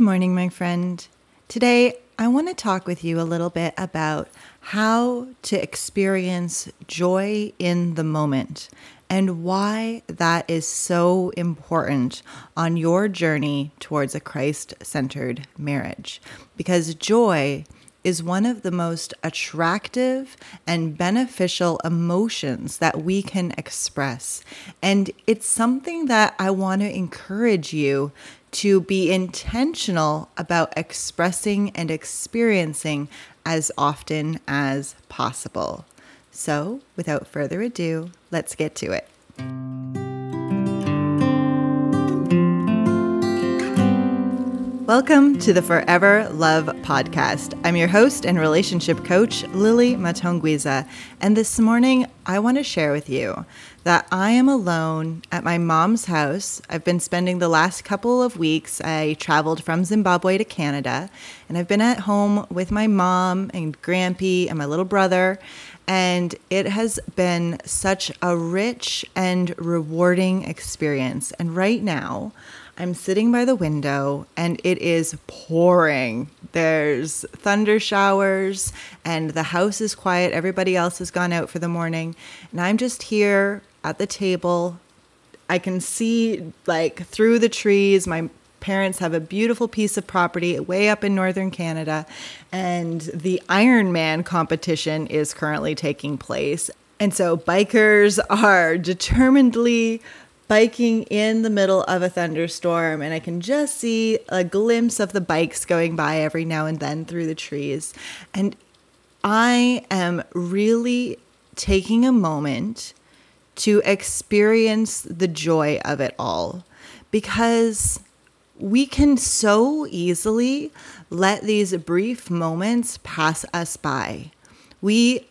Good morning, my friend. Today, I want to talk with you a little bit about how to experience joy in the moment and why that is so important on your journey towards a Christ centered marriage. Because joy is one of the most attractive and beneficial emotions that we can express. And it's something that I want to encourage you to be intentional about expressing and experiencing as often as possible. So, without further ado, let's get to it. Welcome to the Forever Love podcast. I'm your host and relationship coach, Lily Matongwiza, and this morning I want to share with you that I am alone at my mom's house. I've been spending the last couple of weeks, I traveled from Zimbabwe to Canada, and I've been at home with my mom and Grampy and my little brother. And it has been such a rich and rewarding experience. And right now, I'm sitting by the window and it is pouring. There's thunder showers and the house is quiet. Everybody else has gone out for the morning. And I'm just here at the table. I can see like through the trees. My parents have a beautiful piece of property way up in northern Canada, and the Ironman competition is currently taking place. And so bikers are determinedly biking in the middle of a thunderstorm, and I can just see a glimpse of the bikes going by every now and then through the trees. And I am really taking a moment to experience the joy of it all because we can so easily let these brief moments pass us by. We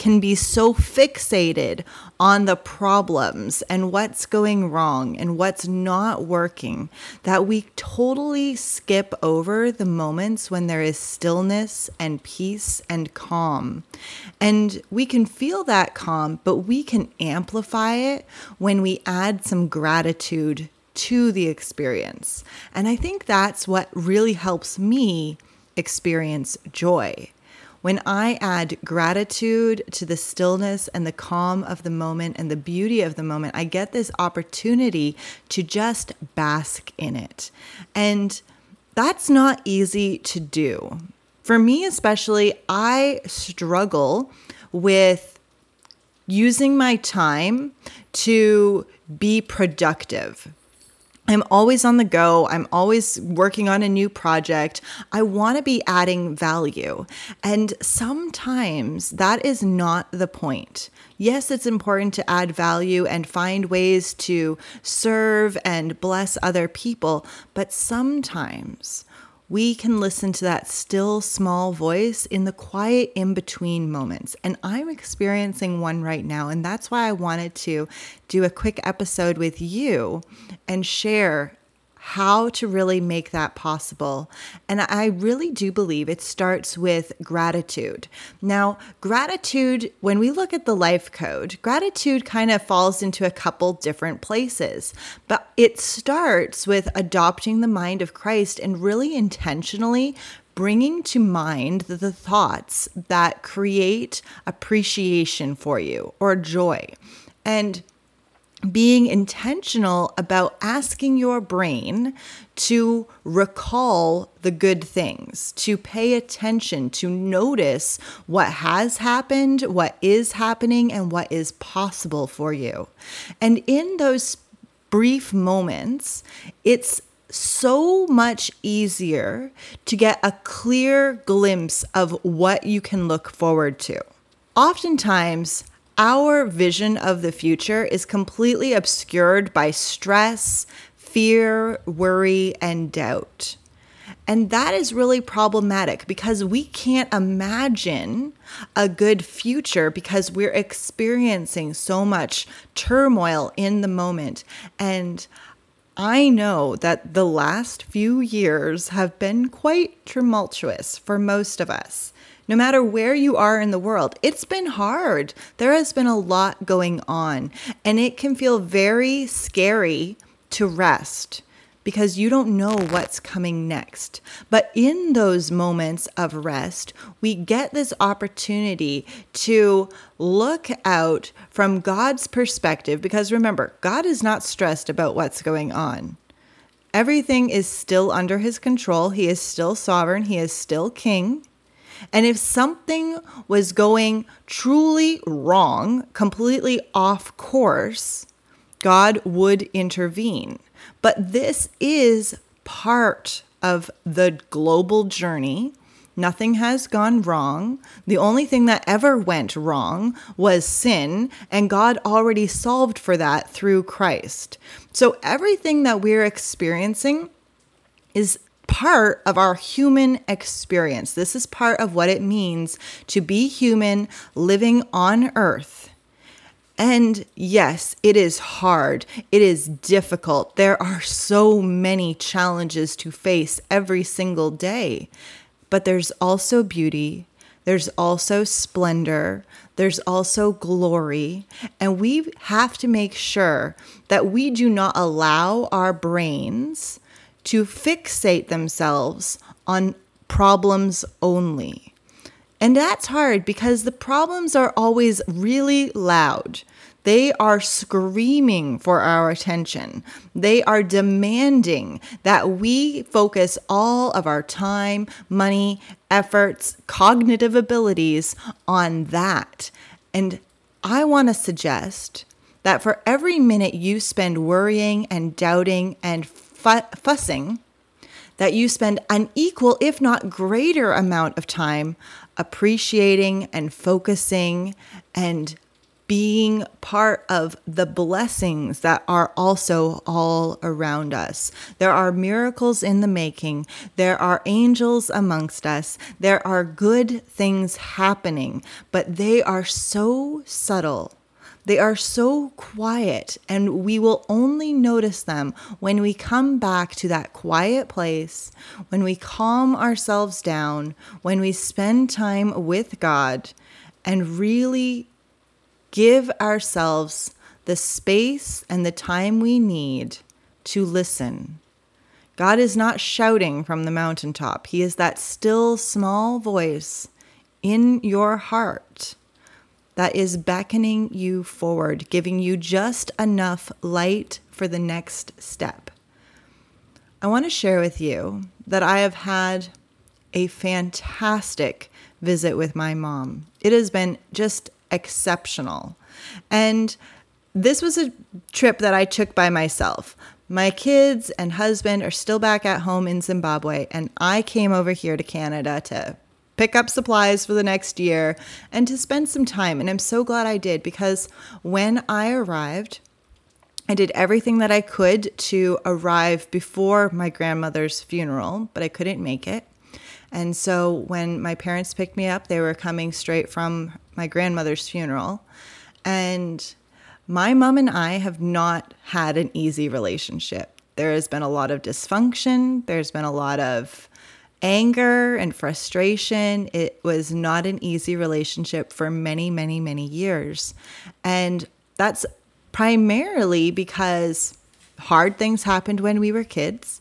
can be so fixated on the problems and what's going wrong and what's not working that we totally skip over the moments when there is stillness and peace and calm. And we can feel that calm, but we can amplify it when we add some gratitude to the experience. And I think that's what really helps me experience joy. When I add gratitude to the stillness and the calm of the moment and the beauty of the moment, I get this opportunity to just bask in it. And that's not easy to do. For me, especially, I struggle with using my time to be productive I'm always on the go. I'm always working on a new project. I want to be adding value. And sometimes that is not the point. Yes, it's important to add value and find ways to serve and bless other people, but sometimes we can listen to that still small voice in the quiet in between moments. And I'm experiencing one right now. And that's why I wanted to do a quick episode with you and share how to really make that possible. And I really do believe it starts with gratitude. Now, gratitude, when we look at the life code, gratitude kind of falls into a couple different places, but it starts with adopting the mind of Christ and really intentionally bringing to mind the thoughts that create appreciation for you or joy. And being intentional about asking your brain to recall the good things, to pay attention, to notice what has happened, what is happening, and what is possible for you. And in those brief moments, it's so much easier to get a clear glimpse of what you can look forward to. Oftentimes, our vision of the future is completely obscured by stress, fear, worry, and doubt. And that is really problematic because we can't imagine a good future because we're experiencing so much turmoil in the moment. And I know that the last few years have been quite tumultuous for most of us no matter where you are in the world. It's been hard. There has been a lot going on, and it can feel very scary to rest because you don't know what's coming next. But in those moments of rest, we get this opportunity to look out from God's perspective because remember, God is not stressed about what's going on. Everything is still under his control. He is still sovereign. He is still king. And if something was going truly wrong, completely off course, God would intervene. But this is part of the global journey. Nothing has gone wrong. The only thing that ever went wrong was sin, and God already solved for that through Christ. So everything that we're experiencing is part of our human experience. This is part of what it means to be human living on earth. And yes, it is hard. It is difficult. There are so many challenges to face every single day. But there's also beauty. There's also splendor. There's also glory. And we have to make sure that we do not allow our brains to fixate themselves on problems only. And that's hard because the problems are always really loud. They are screaming for our attention. They are demanding that we focus all of our time, money, efforts, cognitive abilities on that. And I want to suggest that for every minute you spend worrying and doubting and fussing that you spend an equal, if not greater, amount of time appreciating and focusing and being part of the blessings that are also all around us. There are miracles in the making. There are angels amongst us. There are good things happening, but they are so subtle they are so quiet, and we will only notice them when we come back to that quiet place, when we calm ourselves down, when we spend time with God, and really give ourselves the space and the time we need to listen. God is not shouting from the mountaintop, He is that still small voice in your heart that is beckoning you forward, giving you just enough light for the next step. I want to share with you that I have had a fantastic visit with my mom. It has been just exceptional. And this was a trip that I took by myself. My kids and husband are still back at home in Zimbabwe, and I came over here to Canada to pick up supplies for the next year and to spend some time. And I'm so glad I did because when I arrived, I did everything that I could to arrive before my grandmother's funeral, but I couldn't make it. And so when my parents picked me up, they were coming straight from my grandmother's funeral. And my mom and I have not had an easy relationship. There has been a lot of dysfunction, there's been a lot of anger and frustration. It was not an easy relationship for many, many, many years. And that's primarily because hard things happened when we were kids.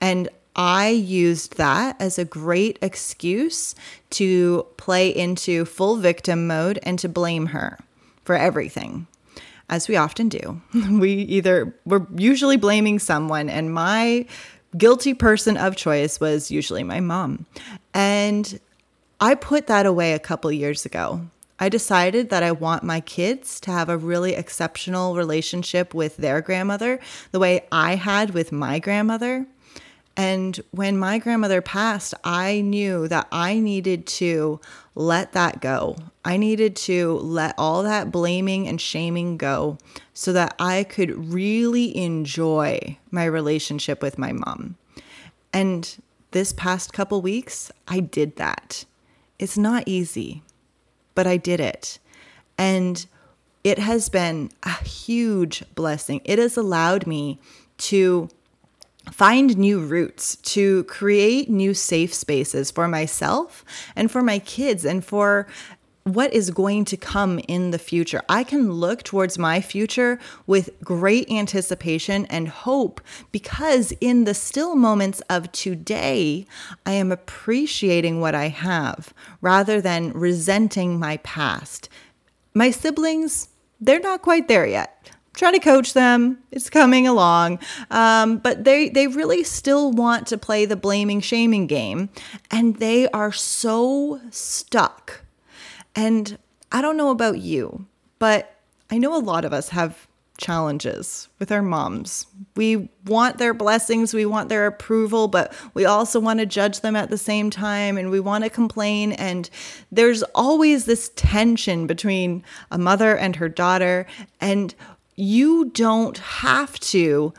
And I used that as a great excuse to play into full victim mode and to blame her for everything as we often do. We either, we're usually blaming someone, and my guilty person of choice was usually my mom. And I put that away a couple years ago. I decided that I want my kids to have a really exceptional relationship with their grandmother, the way I had with my grandmother. And when my grandmother passed, I knew that I needed to let that go. I needed to let all that blaming and shaming go so that I could really enjoy my relationship with my mom. And this past couple weeks, I did that. It's not easy, but I did it. And it has been a huge blessing. It has allowed me to find new routes, to create new safe spaces for myself and for my kids and for what is going to come in the future. I can look towards my future with great anticipation and hope because in the still moments of today, I am appreciating what I have rather than resenting my past. My siblings, they're not quite there yet. Trying to coach them. It's coming along. Um, but they, they really still want to play the blaming, shaming game. And they are so stuck and I don't know about you, but I know a lot of us have challenges with our moms. We want their blessings, we want their approval, but we also want to judge them at the same time and we want to complain. And there's always this tension between a mother and her daughter. And you don't have to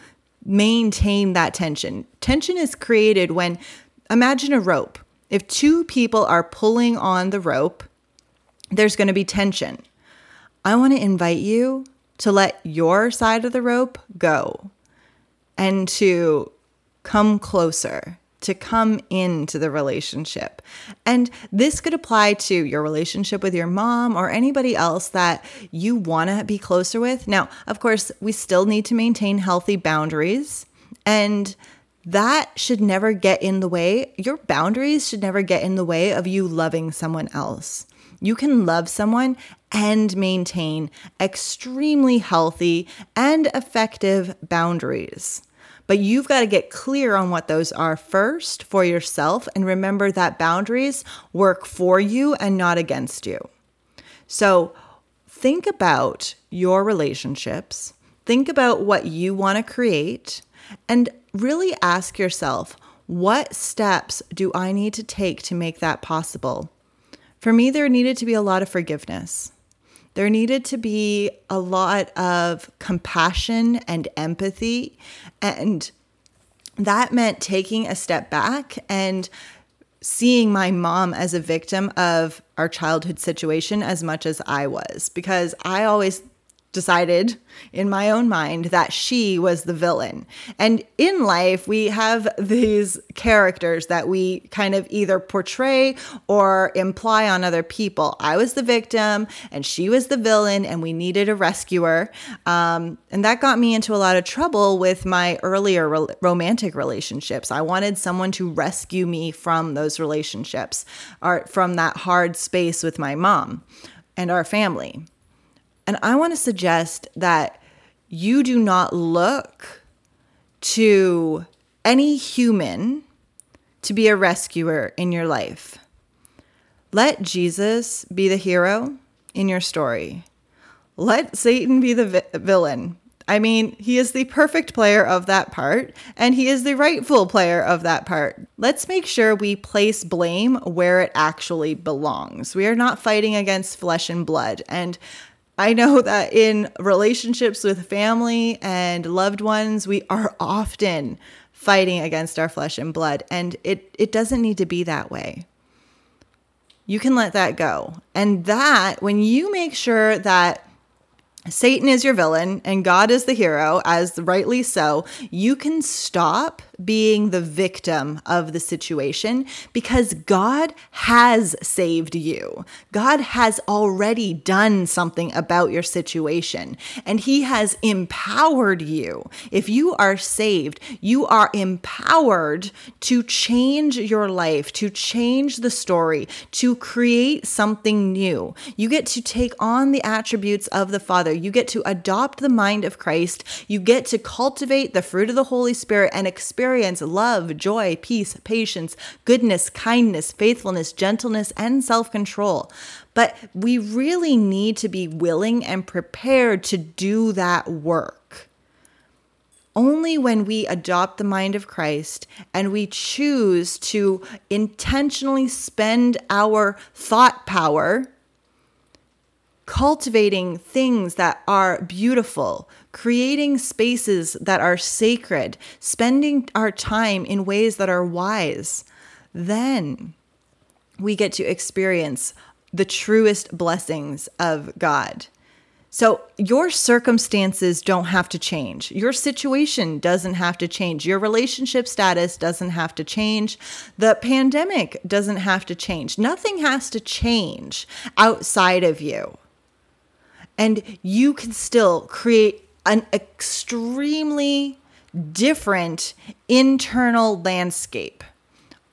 maintain that tension. Tension is created when, imagine a rope. If two people are pulling on the rope, there's going to be tension. I want to invite you to let your side of the rope go and to come closer, to come into the relationship. And this could apply to your relationship with your mom or anybody else that you want to be closer with. Now, of course, we still need to maintain healthy boundaries and that should never get in the way. Your boundaries should never get in the way of you loving someone else. You can love someone and maintain extremely healthy and effective boundaries. But you've got to get clear on what those are first for yourself and remember that boundaries work for you and not against you. So think about your relationships, think about what you want to create, and really ask yourself what steps do I need to take to make that possible? For me, there needed to be a lot of forgiveness. There needed to be a lot of compassion and empathy. And that meant taking a step back and seeing my mom as a victim of our childhood situation as much as I was, because I always decided in my own mind that she was the villain. And in life, we have these characters that we kind of either portray or imply on other people. I was the victim and she was the villain, and we needed a rescuer. Um, and that got me into a lot of trouble with my earlier ro- romantic relationships. I wanted someone to rescue me from those relationships or from that hard space with my mom and our family. And I want to suggest that you do not look to any human to be a rescuer in your life. Let Jesus be the hero in your story. Let Satan be the vi- villain. I mean, he is the perfect player of that part, and he is the rightful player of that part. Let's make sure we place blame where it actually belongs. We are not fighting against flesh and blood. And I know that in relationships with family and loved ones, we are often fighting against our flesh and blood, and it, it doesn't need to be that way. You can let that go. And that, when you make sure that Satan is your villain and God is the hero, as rightly so, you can stop being the victim of the situation because God has saved you. God has already done something about your situation and He has empowered you. If you are saved, you are empowered to change your life, to change the story, to create something new. You get to take on the attributes of the Father, you get to adopt the mind of Christ, you get to cultivate the fruit of the Holy Spirit and experience experience love, joy, peace, patience, goodness, kindness, faithfulness, gentleness, and self control. But we really need to be willing and prepared to do that work. Only when we adopt the mind of Christ and we choose to intentionally spend our thought power cultivating things that are beautiful, creating spaces that are sacred, spending our time in ways that are wise, then we get to experience the truest blessings of God. So, your circumstances don't have to change. Your situation doesn't have to change. Your relationship status doesn't have to change. The pandemic doesn't have to change. Nothing has to change outside of you. And you can still create an extremely different internal landscape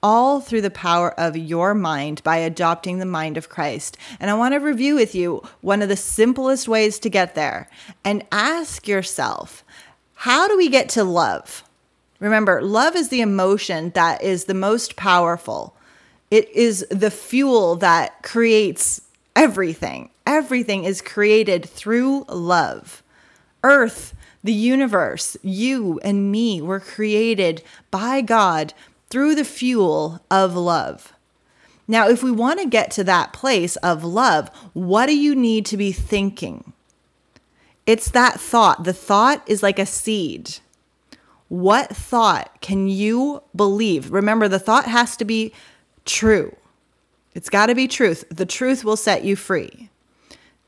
all through the power of your mind by adopting the mind of Christ. And I want to review with you one of the simplest ways to get there and ask yourself, how do we get to love? Remember, love is the emotion that is the most powerful. It is the fuel that creates everything. Everything is created through love. Earth, the universe, you and me were created by God through the fuel of love. Now, if we want to get to that place of love, what do you need to be thinking? It's that thought. The thought is like a seed. What thought can you believe? Remember, the thought has to be true. It's got to be truth. The truth will set you free.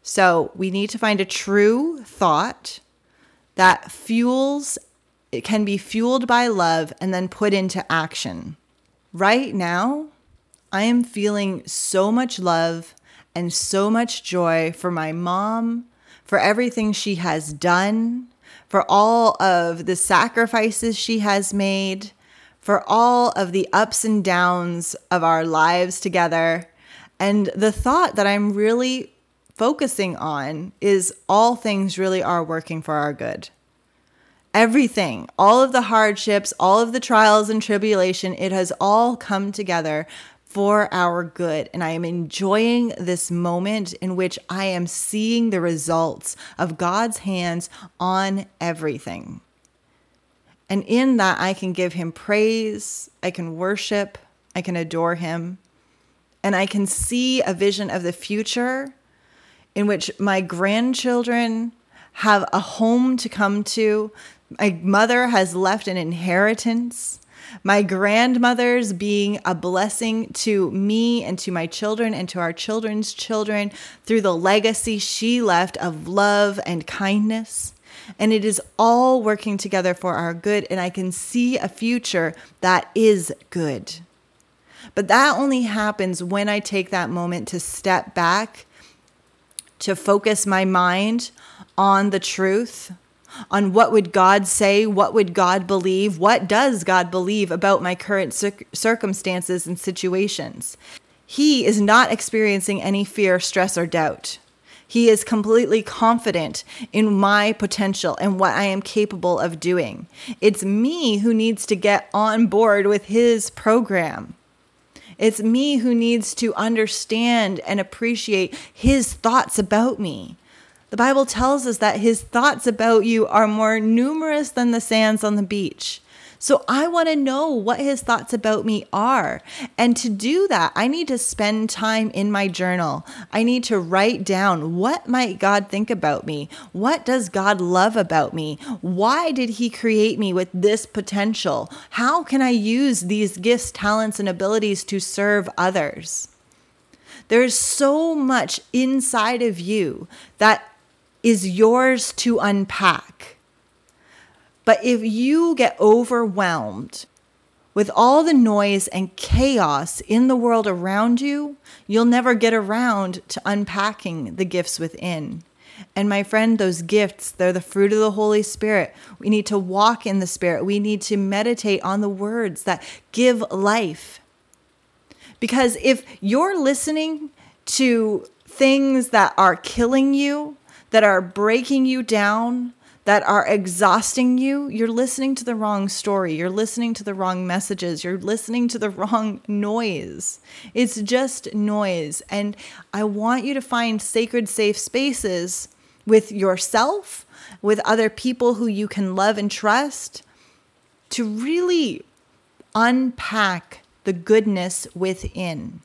So we need to find a true thought that fuels it can be fueled by love and then put into action. Right now, I am feeling so much love and so much joy for my mom, for everything she has done, for all of the sacrifices she has made, for all of the ups and downs of our lives together. And the thought that I'm really focusing on is all things really are working for our good everything, all of the hardships, all of the trials and tribulation, it has all come together for our good. And I am enjoying this moment in which I am seeing the results of God's hands on everything. And in that, I can give him praise, I can worship, I can adore him, and I can see a vision of the future in which my grandchildren have a home to come to my mother has left an inheritance. My grandmother's being a blessing to me and to my children and to our children's children through the legacy she left of love and kindness. And it is all working together for our good. And I can see a future that is good. But that only happens when I take that moment to step back, to focus my mind on the truth on what would God say, what would God believe, what does God believe about my current circumstances and situations. He is not experiencing any fear, stress, or doubt. He is completely confident in my potential and what I am capable of doing. It's me who needs to get on board with his program. It's me who needs to understand and appreciate his thoughts about me. The Bible tells us that his thoughts about you are more numerous than the sands on the beach. So I want to know what his thoughts about me are. And to do that, I need to spend time in my journal. I need to write down what might God think about me? What does God love about me? Why did he create me with this potential? How can I use these gifts, talents, and abilities to serve others? There's so much inside of you that is yours to unpack. But if you get overwhelmed with all the noise and chaos in the world around you, you'll never get around to unpacking the gifts within. And my friend, those gifts, they're the fruit of the Holy Spirit. We need to walk in the Spirit. We need to meditate on the words that give life. Because if you're listening to things that are killing you, that are breaking you down, that are exhausting you, you're listening to the wrong story. You're listening to the wrong messages. You're listening to the wrong noise. It's just noise. And I want you to find sacred, safe spaces with yourself, with other people who you can love and trust to really unpack the goodness within.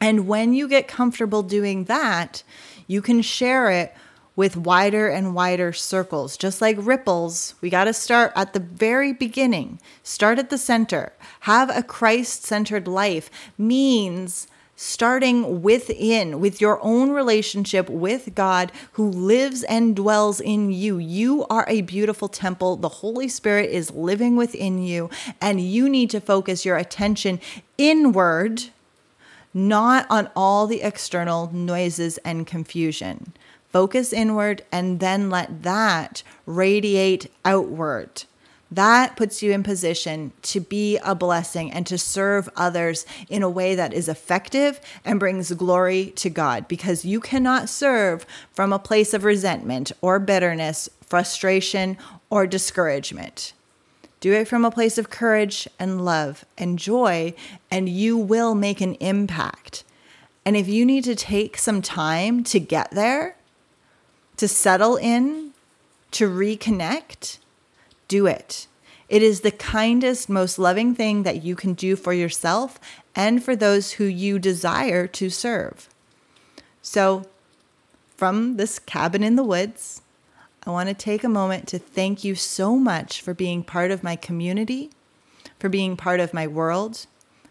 And when you get comfortable doing that, you can share it with wider and wider circles. Just like ripples, we got to start at the very beginning. Start at the center. Have a Christ centered life means starting within, with your own relationship with God who lives and dwells in you. You are a beautiful temple. The Holy Spirit is living within you, and you need to focus your attention inward, not on all the external noises and confusion. Focus inward and then let that radiate outward. That puts you in position to be a blessing and to serve others in a way that is effective and brings glory to God because you cannot serve from a place of resentment or bitterness, frustration, or discouragement. Do it from a place of courage and love and joy, and you will make an impact. And if you need to take some time to get there, to settle in, to reconnect, do it. It is the kindest, most loving thing that you can do for yourself and for those who you desire to serve. So, from this cabin in the woods, I want to take a moment to thank you so much for being part of my community, for being part of my world,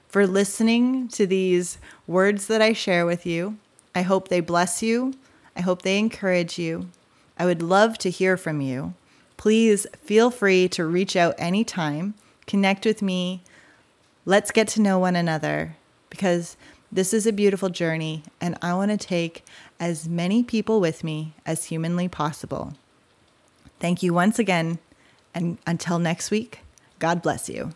for listening to these words that I share with you. I hope they bless you. I hope they encourage you. I would love to hear from you please feel free to reach out anytime, connect with me. Let's get to know one another because this is a beautiful journey and I want to take as many people with me as humanly possible. Thank you once again, and until next week, God bless you.